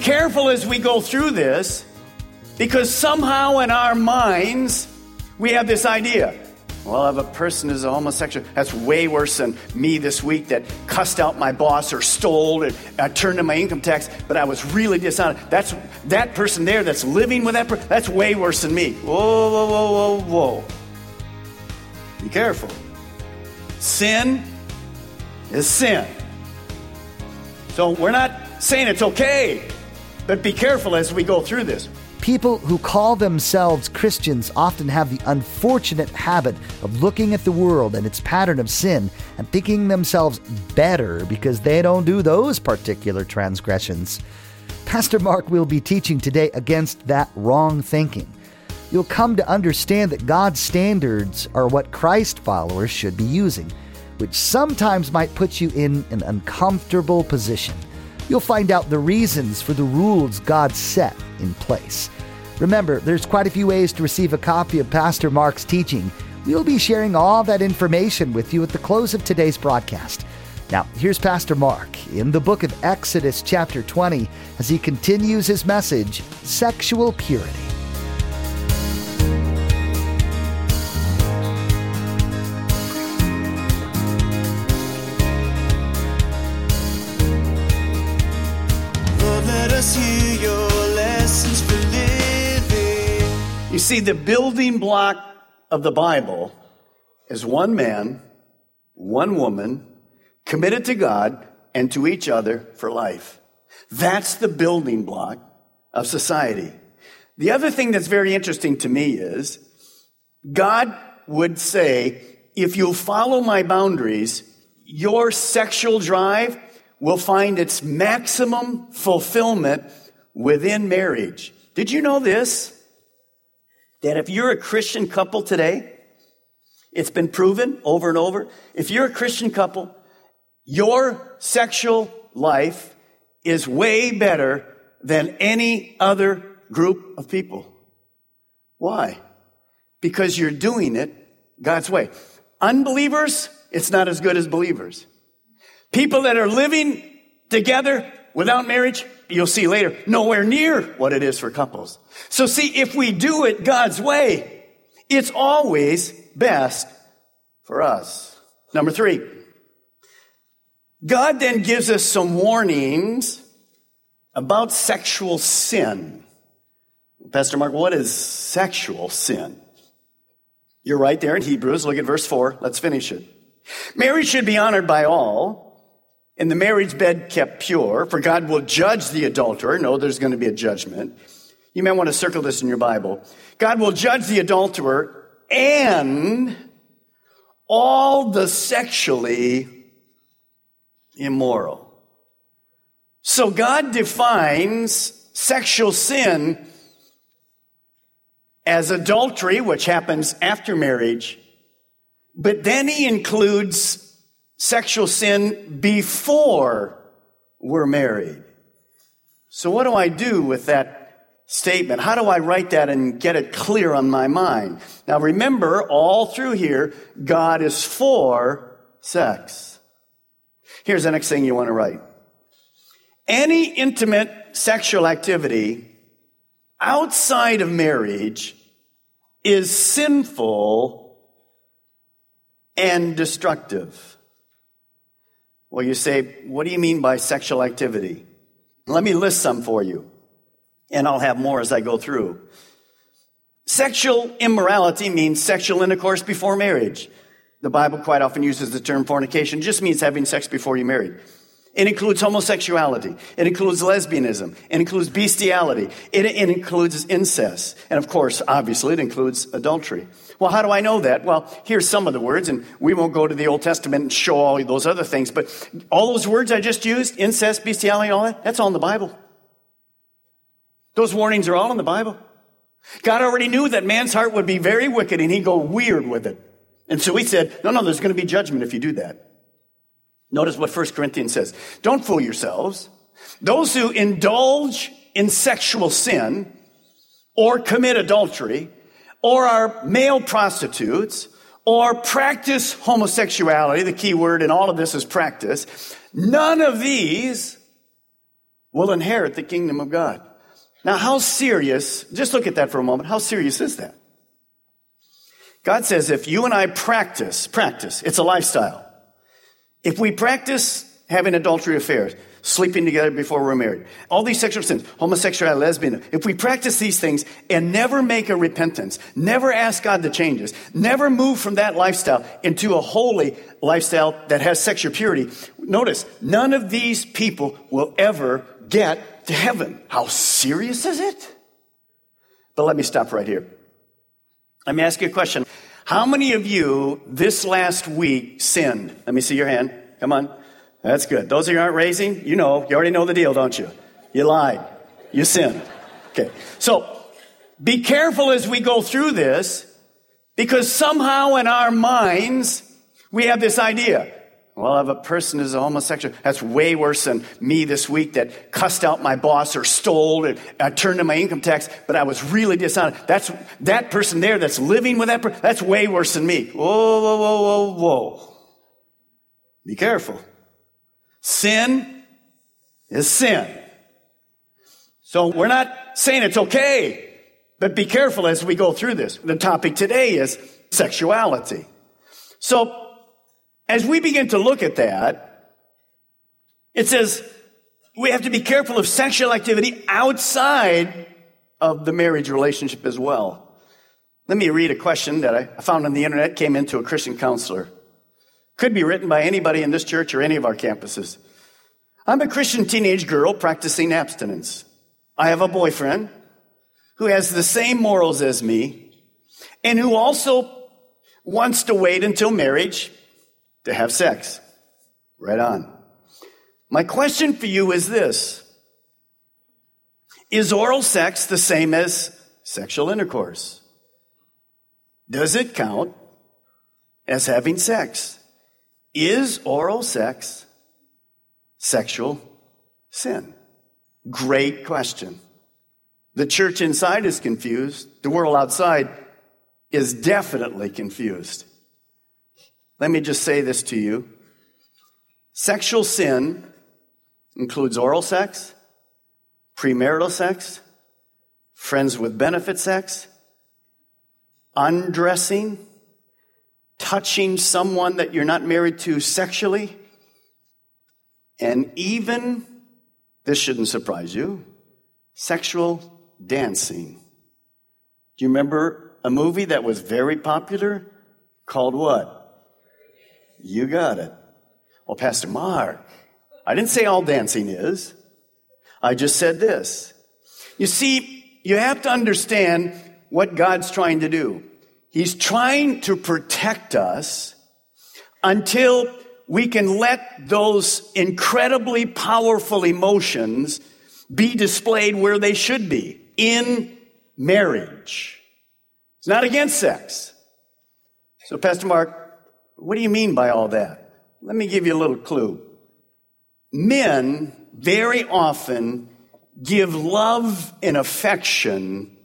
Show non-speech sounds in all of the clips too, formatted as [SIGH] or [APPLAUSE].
Careful as we go through this because somehow in our minds we have this idea. Well, if a person is a homosexual, that's way worse than me this week that cussed out my boss or stole and I uh, turned in my income tax, but I was really dishonest. That's that person there that's living with that person, that's way worse than me. Whoa, whoa, whoa, whoa, whoa. Be careful. Sin is sin. So we're not saying it's okay, but be careful as we go through this. People who call themselves Christians often have the unfortunate habit of looking at the world and its pattern of sin and thinking themselves better because they don't do those particular transgressions. Pastor Mark will be teaching today against that wrong thinking. You'll come to understand that God's standards are what Christ followers should be using, which sometimes might put you in an uncomfortable position. You'll find out the reasons for the rules God set in place. Remember, there's quite a few ways to receive a copy of Pastor Mark's teaching. We'll be sharing all that information with you at the close of today's broadcast. Now, here's Pastor Mark in the book of Exodus, chapter 20, as he continues his message Sexual Purity. See, the building block of the Bible is one man, one woman, committed to God and to each other for life. That's the building block of society. The other thing that's very interesting to me is God would say, if you'll follow my boundaries, your sexual drive will find its maximum fulfillment within marriage. Did you know this? That if you're a Christian couple today, it's been proven over and over. If you're a Christian couple, your sexual life is way better than any other group of people. Why? Because you're doing it God's way. Unbelievers, it's not as good as believers. People that are living together without marriage, you'll see later, nowhere near what it is for couples. So see, if we do it God's way, it's always best for us. Number three, God then gives us some warnings about sexual sin. Pastor Mark, what is sexual sin? You're right there in Hebrews. Look at verse 4. Let's finish it. Marriage should be honored by all, and the marriage bed kept pure, for God will judge the adulterer. No, there's going to be a judgment. You may want to circle this in your Bible. God will judge the adulterer and all the sexually immoral. So God defines sexual sin as adultery, which happens after marriage, but then he includes sexual sin before we're married. So what do I do with that statement? How do I write that and get it clear on my mind? Now remember, all through here, God is for sex. Here's the next thing you want to write. Any intimate sexual activity outside of marriage is sinful and destructive. Well, you say, what do you mean by sexual activity? Let me list some for you, and I'll have more as I go through. Sexual immorality means sexual intercourse before marriage. The Bible quite often uses the term fornication, it just means having sex before you're married. It includes homosexuality. It includes lesbianism. It includes bestiality. It, it, includes incest. And of course, obviously, it includes adultery. Well, how do I know that? Well, here's some of the words, and we won't go to the Old Testament and show all those other things, but all those words I just used, incest, bestiality, all that, that's all in the Bible. Those warnings are all in the Bible. God already knew that man's heart would be very wicked and he'd go weird with it. And so he said, no, no, there's going to be judgment if you do that. Notice what 1 Corinthians says. Don't fool yourselves. Those who indulge in sexual sin or commit adultery or are male prostitutes or practice homosexuality, the key word in all of this is practice, none of these will inherit the kingdom of God. Now, how serious, just look at that for a moment, how serious is that? God says if you and I practice, practice, it's a lifestyle. If we practice having adultery affairs, sleeping together before we're married, all these sexual sins, homosexuality, lesbian, if we practice these things and never make a repentance, never ask God to change us, never move from that lifestyle into a holy lifestyle that has sexual purity, notice, none of these people will ever get to heaven. How serious is it? But let me stop right here. Let me ask you a question. How many of you this last week sinned? Let me see your hand. Come on. That's good. Those of you aren't raising, you know, you already know the deal, don't you? You lied. You sinned. Okay. So be careful as we go through this because somehow in our minds, we have this idea. Well, if a person is a homosexual, that's way worse than me this week that cussed out my boss or stole and I uh, turned in my income tax, but I was really dishonest. That's that person there that's living with that person, that's way worse than me. Whoa, whoa, whoa, whoa, whoa. Be careful. Sin is sin. So we're not saying it's okay, but be careful as we go through this. The topic today is sexuality. So as we begin to look at that, it says we have to be careful of sexual activity outside of the marriage relationship as well. Let me read a question that I found on the internet, came into a Christian counselor. Could be written by anybody in this church or any of our campuses. I'm a Christian teenage girl practicing abstinence. I have a boyfriend who has the same morals as me and who also wants to wait until marriage to have sex. Right on. My question for you is this Is oral sex the same as sexual intercourse? Does it count as having sex? Is oral sex sexual sin? Great question. The church inside is confused. The world outside is definitely confused. Let me just say this to you. Sexual sin includes oral sex, premarital sex, friends with benefit sex, undressing, touching someone that you're not married to sexually, and even, this shouldn't surprise you, sexual dancing. Do you remember a movie that was very popular called what? You got it. Well, Pastor Mark, I didn't say all dancing is. I just said this. You see, you have to understand what God's trying to do. He's trying to protect us until we can let those incredibly powerful emotions be displayed where they should be in marriage. It's not against sex. So, Pastor Mark, what do you mean by all that? Let me give you a little clue. Men very often give love and affection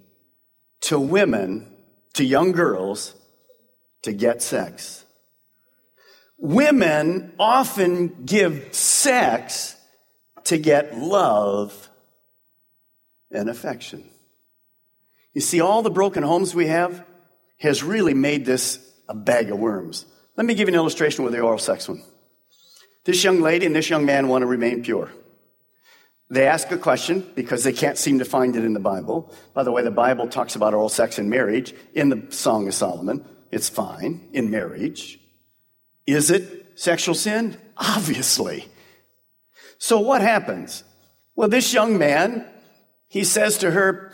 to women, to young girls, to get sex. Women often give sex to get love and affection. You see, all the broken homes we have has really made this a bag of worms. Let me give you an illustration with the oral sex one. This young lady and this young man want to remain pure. They ask a question because they can't seem to find it in the Bible. By the way, the Bible talks about oral sex in marriage in the Song of Solomon. It's fine in marriage. Is it sexual sin? Obviously. So what happens? Well, this young man, he says to her,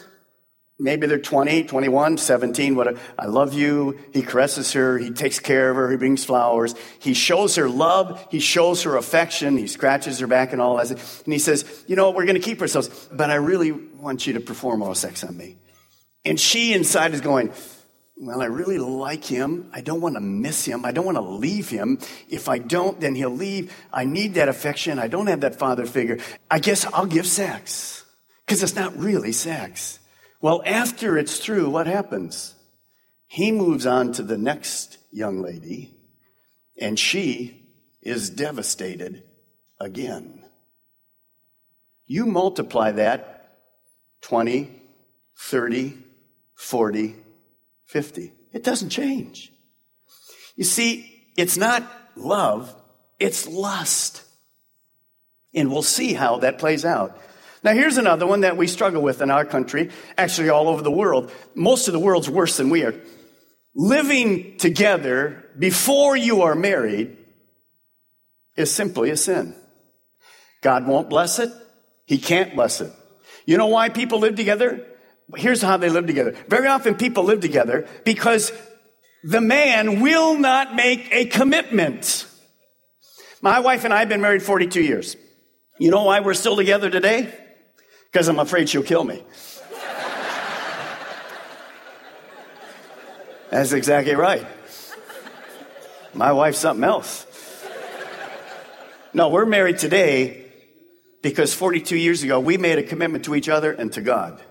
maybe they're 20, 21, 17, whatever. I love you. He caresses her. He takes care of her. He brings flowers. He shows her love. He shows her affection. He scratches her back and all that. And he says, you know, we're going to keep ourselves, but I really want you to perform oral sex on me. And she inside is going, well, I really like him. I don't want to miss him. I don't want to leave him. If I don't, then he'll leave. I need that affection. I don't have that father figure. I guess I'll give sex because it's not really sex. Well, after it's through, what happens? He moves on to the next young lady, and she is devastated again. You multiply that 20, 30, 40, 50. It doesn't change. You see, it's not love, it's lust. And we'll see how that plays out. Now, here's another one that we struggle with in our country, actually, all over the world. Most of the world's worse than we are. Living together before you are married is simply a sin. God won't bless it. He can't bless it. You know why people live together? Here's how they live together. Very often people live together because the man will not make a commitment. My wife and I have been married 42 years. You know why we're still together today? Because I'm afraid she'll kill me. That's exactly right. My wife's something else. No, we're married today because 42 years ago we made a commitment to each other and to God.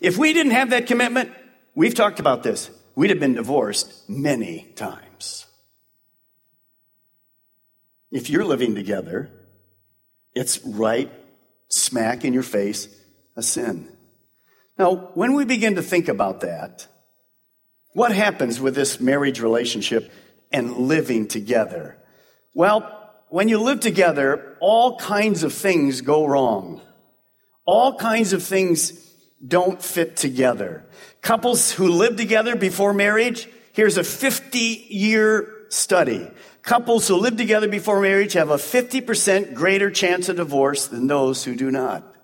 If we didn't have that commitment, we've talked about this, we'd have been divorced many times. If you're living together, it's right smack in your face a sin. Now, when we begin to think about that, what happens with this marriage relationship and living together? Well, when you live together, all kinds of things go wrong. All kinds of things don't fit together. Couples who live together before marriage, here's a 50 year study. Couples who live together before marriage have a 50% greater chance of divorce than those who do not.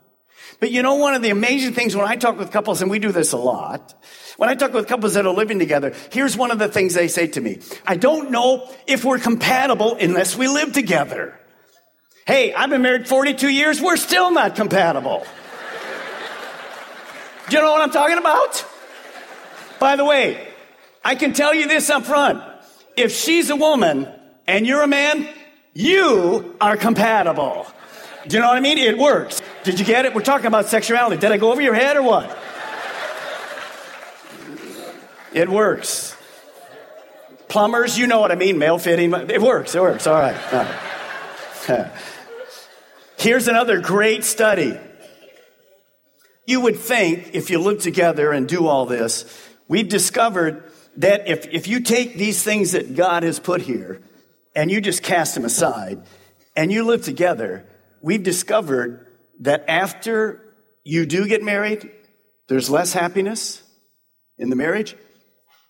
But you know, one of the amazing things when I talk with couples, and we do this a lot, when I talk with couples that are living together, here's one of the things they say to me. I don't know if we're compatible unless we live together. Hey, I've been married 42 years, we're still not compatible. do you know what I'm talking about? By the way, I can tell you this up front. If she's a woman and you're a man, you are compatible. Do you know what I mean? It works. Did you get it? We're talking about sexuality. Did I go over your head or what? It works. Plumbers, you know what I mean, male fitting. It works, it works. All right. All right. [LAUGHS] Here's another great study. You would think if you look together and do all this, we've discovered that if, if you take these things that God has put here and you just cast them aside and you live together, we've discovered that after you do get married, there's less happiness in the marriage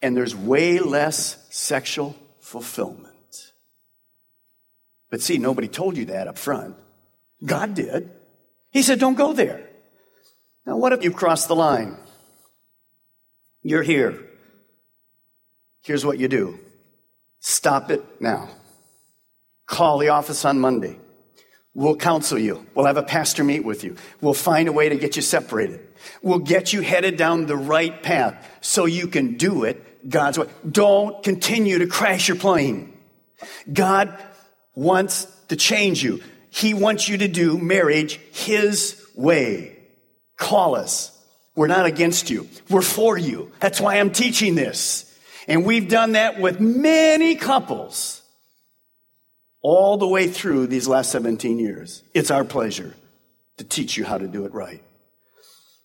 and there's way less sexual fulfillment. But see, nobody told you that up front. God did. He said, don't go there. Now, what if you cross the line? You're here. Here's what you do stop it now. Call the office on Monday. We'll counsel you. We'll have a pastor meet with you. We'll find a way to get you separated. We'll get you headed down the right path so you can do it God's way. Don't continue to crash your plane. God wants to change you. He wants you to do marriage His way. Call us. We're not against you. We're for you. That's why I'm teaching this. And we've done that with many couples all the way through these last 17 years. It's our pleasure to teach you how to do it right.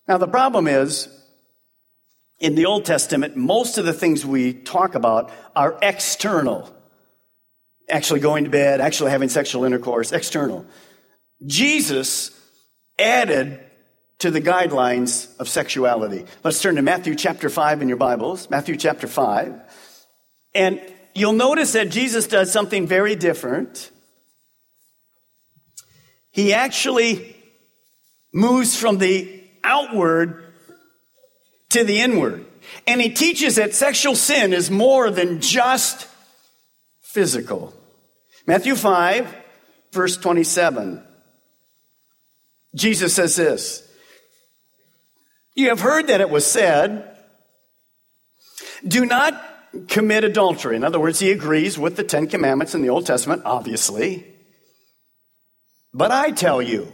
Now, the problem is, in the Old Testament, most of the things we talk about are external. Actually going to bed, actually having sexual intercourse, external. Jesus added to the guidelines of sexuality. Let's turn to Matthew chapter 5 in your Bibles. Matthew chapter 5. And you'll notice that Jesus does something very different. He actually moves from the outward to the inward. And he teaches that sexual sin is more than just physical. Matthew 5, verse 27. Jesus says this You have heard that it was said, do not commit adultery. In other words, he agrees with the Ten Commandments in the Old Testament, obviously. But I tell you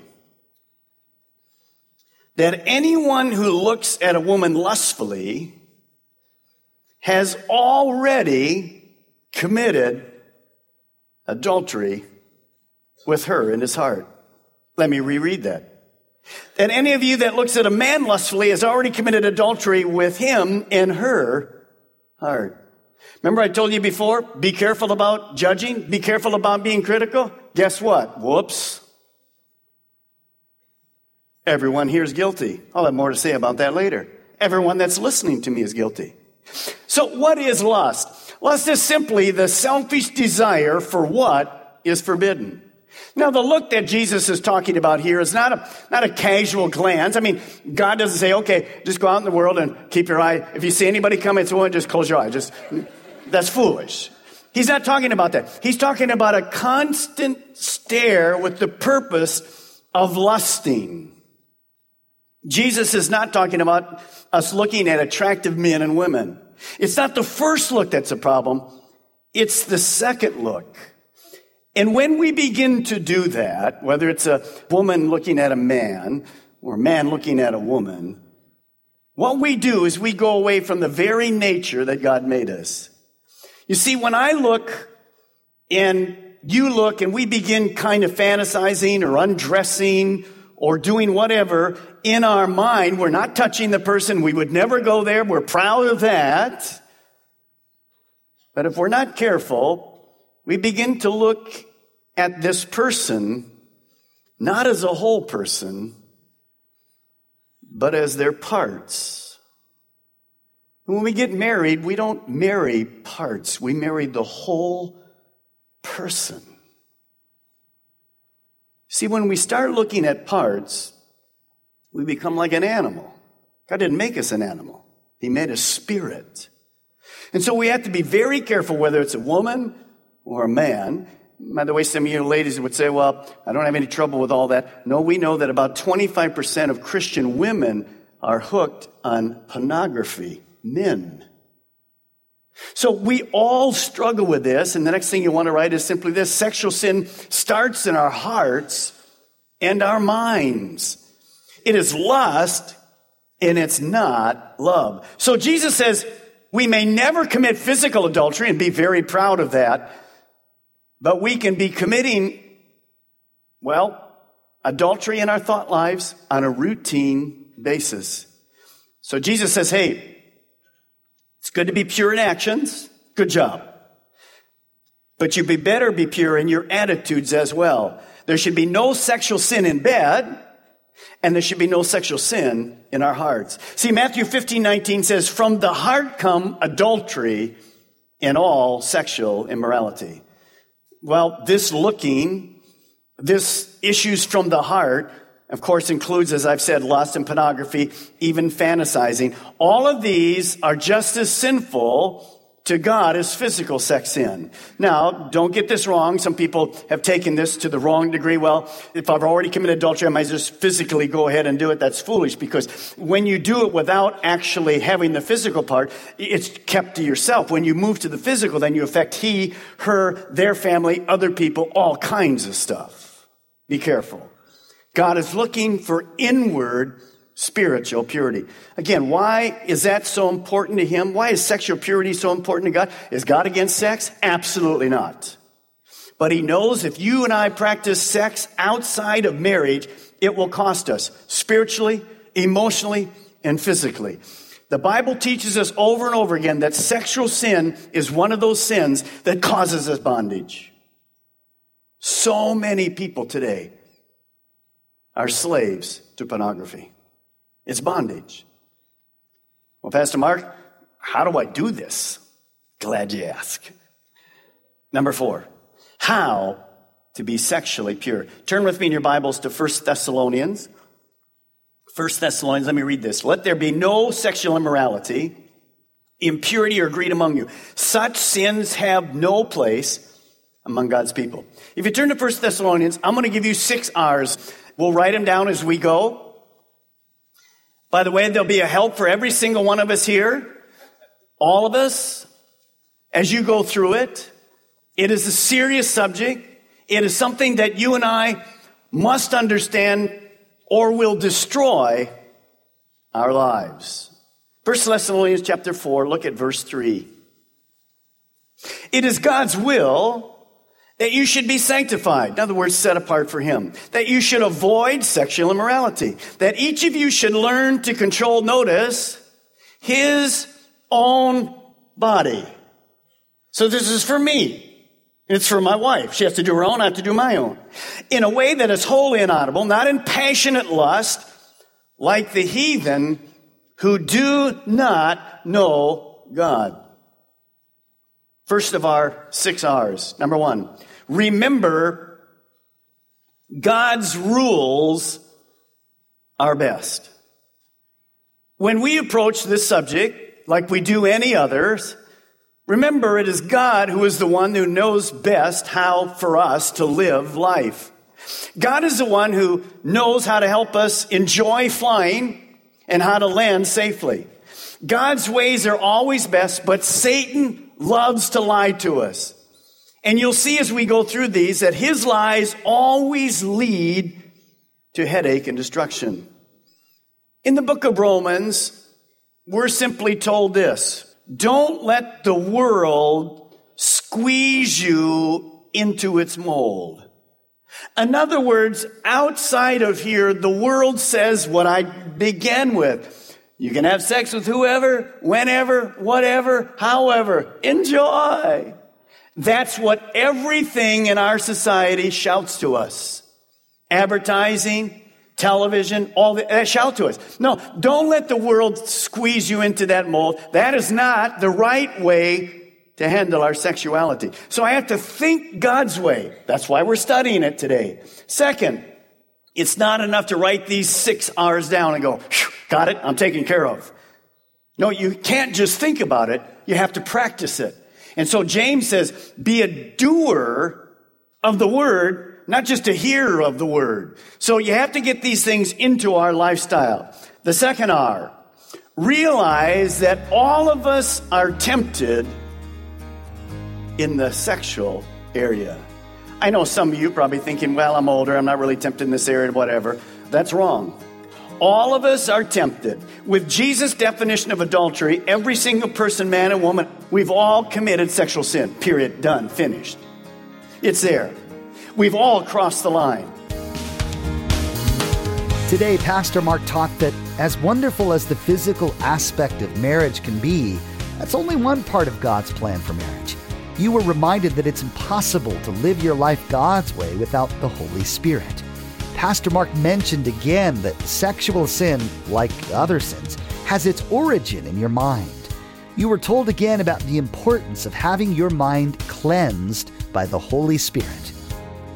that anyone who looks at a woman lustfully has already committed adultery with her in his heart. Let me reread that. That any of you that looks at a man lustfully has already committed adultery with him in her heart. Remember I told you before, be careful about judging, be careful about being critical? Guess what? Whoops. Everyone here is guilty. I'll have more to say about that later. Everyone that's listening to me is guilty. So what is lust? Lust is simply the selfish desire for what is forbidden. Now, the look that Jesus is talking about here is not a, not a casual glance. I mean, God doesn't say, okay, just go out in the world and keep your eye. If you see anybody coming towards you, just close your eye. Just, that's foolish. He's not talking about that. He's talking about a constant stare with the purpose of lusting. Jesus is not talking about us looking at attractive men and women. It's not the first look that's a problem. It's the second look. And when we begin to do that, whether it's a woman looking at a man or a man looking at a woman, what we do is we go away from the very nature that God made us. You see, when I look and you look and we begin kind of fantasizing or undressing or doing whatever in our mind, we're not touching the person. We would never go there. We're proud of that. But if we're not careful, we begin to look at this person not as a whole person, but as their parts. When we get married, we don't marry parts, we marry the whole person. See, when we start looking at parts, we become like an animal. God didn't make us an animal, He made a spirit. And so we have to be very careful whether it's a woman or a man. By the way, some of you ladies would say, well, I don't have any trouble with all that. No, we know that about 25% of Christian women are hooked on pornography, men. So we all struggle with this, and the next thing you want to write is simply this sexual sin starts in our hearts and our minds. It is lust and it's not love. So Jesus says we may never commit physical adultery and be very proud of that. But we can be committing, well, adultery in our thought lives on a routine basis. So Jesus says, hey, it's good to be pure in actions. Good job. But you'd be better be pure in your attitudes as well. There should be no sexual sin in bed, and there should be no sexual sin in our hearts. See, Matthew 15, 19 says, From the heart come adultery and all sexual immorality. Well, this looking, this issues from the heart, of course, includes, as I've said, lust and pornography, even fantasizing. All of these are just as sinful to God is physical sex sin. Now, don't get this wrong. Some people have taken this to the wrong degree. Well, if I've already committed adultery, I might just physically go ahead and do it. That's foolish because when you do it without actually having the physical part, it's kept to yourself. When you move to the physical, then you affect he, her, their family, other people, all kinds of stuff. Be careful. God is looking for inward spiritual purity. Again, why is that so important to him? Why is sexual purity so important to God? Is God against sex? Absolutely not. But he knows if you and I practice sex outside of marriage, it will cost us spiritually, emotionally, and physically. The Bible teaches us over and over again that sexual sin is one of those sins that causes us bondage. So many people today are slaves to pornography. It's bondage. Well, Pastor Mark, how do I do this? Glad you ask. Number four, how to be sexually pure. Turn with me in your Bibles to 1 Thessalonians. 1 Thessalonians, let me read this. Let there be no sexual immorality, impurity, or greed among you. Such sins have no place among God's people. If you turn to 1 Thessalonians, I'm going to give you six R's. We'll write them down as we go. By the way, there'll be a help for every single one of us here. All of us, as you go through it. It is a serious subject. It is something that you and I must understand or will destroy our lives. First Thessalonians chapter 4, look at verse 3. It is God's will that you should be sanctified. In other words, set apart for Him. That you should avoid sexual immorality. That each of you should learn to control, notice, His own body. So this is for me. It's for my wife. She has to do her own, I have to do my own. In a way that is wholly inaudible, not in passionate lust, like the heathen who do not know God. First of our six R's. Number one, remember God's rules are best. When we approach this subject, like we do any others, remember it is God who is the one who knows best how for us to live life. God is the one who knows how to help us enjoy flying and how to land safely. God's ways are always best, but Satan loves to lie to us. And you'll see as we go through these that his lies always lead to headache and destruction. In the book of Romans, we're simply told this don't let the world squeeze you into its mold. In other words, outside of here, the world says what I began with. You can have sex with whoever, whenever, whatever, however. Enjoy. That's what everything in our society shouts to us. Advertising, television, all that shout to us. No, don't let the world squeeze you into that mold. That is not the right way to handle our sexuality. So I have to think God's way. That's why we're studying it today. Second, it's not enough to write these six R's down and go, got it, I'm taken care of. No, you can't just think about it. You have to practice it. And so James says, be a doer of the word, not just a hearer of the word. So you have to get these things into our lifestyle. The second R, realize that all of us are tempted in the sexual area. I know some of you probably thinking, well, I'm older, I'm not really tempted in this area, whatever. That's wrong. All of us are tempted. With Jesus' definition of adultery, every single person, man and woman, we've all committed sexual sin. Period. Done. Finished. It's there. We've all crossed the line. Today, Pastor Mark taught that as wonderful as the physical aspect of marriage can be, that's only one part of God's plan for marriage you were reminded that it's impossible to live your life God's way without the Holy Spirit. Pastor Mark mentioned again that sexual sin, like other sins, has its origin in your mind. You were told again about the importance of having your mind cleansed by the Holy Spirit.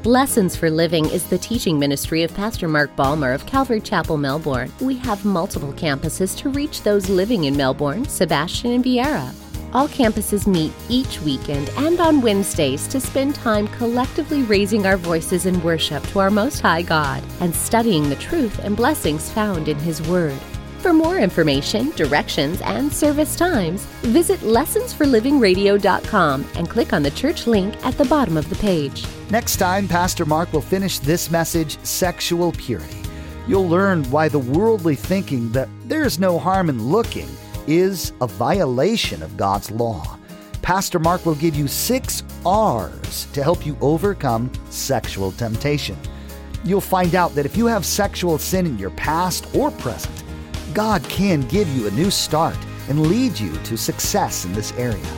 Lessons for Living is the teaching ministry of Pastor Mark Balmer of Calvary Chapel, Melbourne. We have multiple campuses to reach those living in Melbourne, Sebastian, and Viera. All campuses meet each weekend and on Wednesdays to spend time collectively raising our voices in worship to our Most High God and studying the truth and blessings found in His Word. For more information, directions, and service times, visit lessonsforlivingradio.com and click on the church link at the bottom of the page. Next time, Pastor Mark will finish this message Sexual Purity. You'll learn why the worldly thinking that there's no harm in looking is a violation of God's law. Pastor Mark will give you six R's to help you overcome sexual temptation. You'll find out that if you have sexual sin in your past or present, God can give you a new start and lead you to success in this area.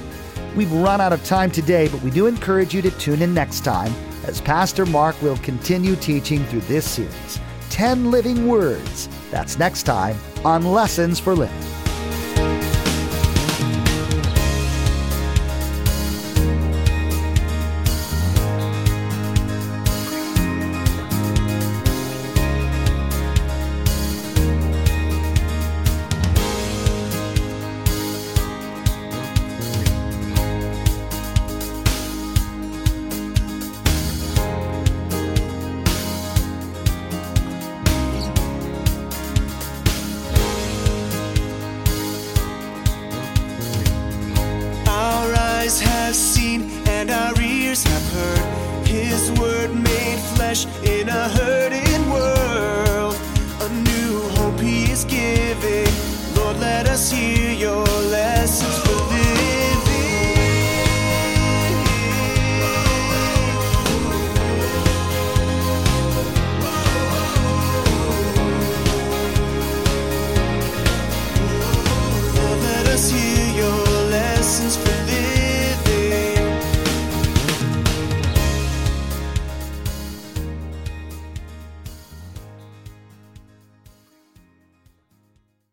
We've run out of time today, but we do encourage you to tune in next time as Pastor Mark will continue teaching through this series 10 Living Words. That's next time on Lessons for Living. In a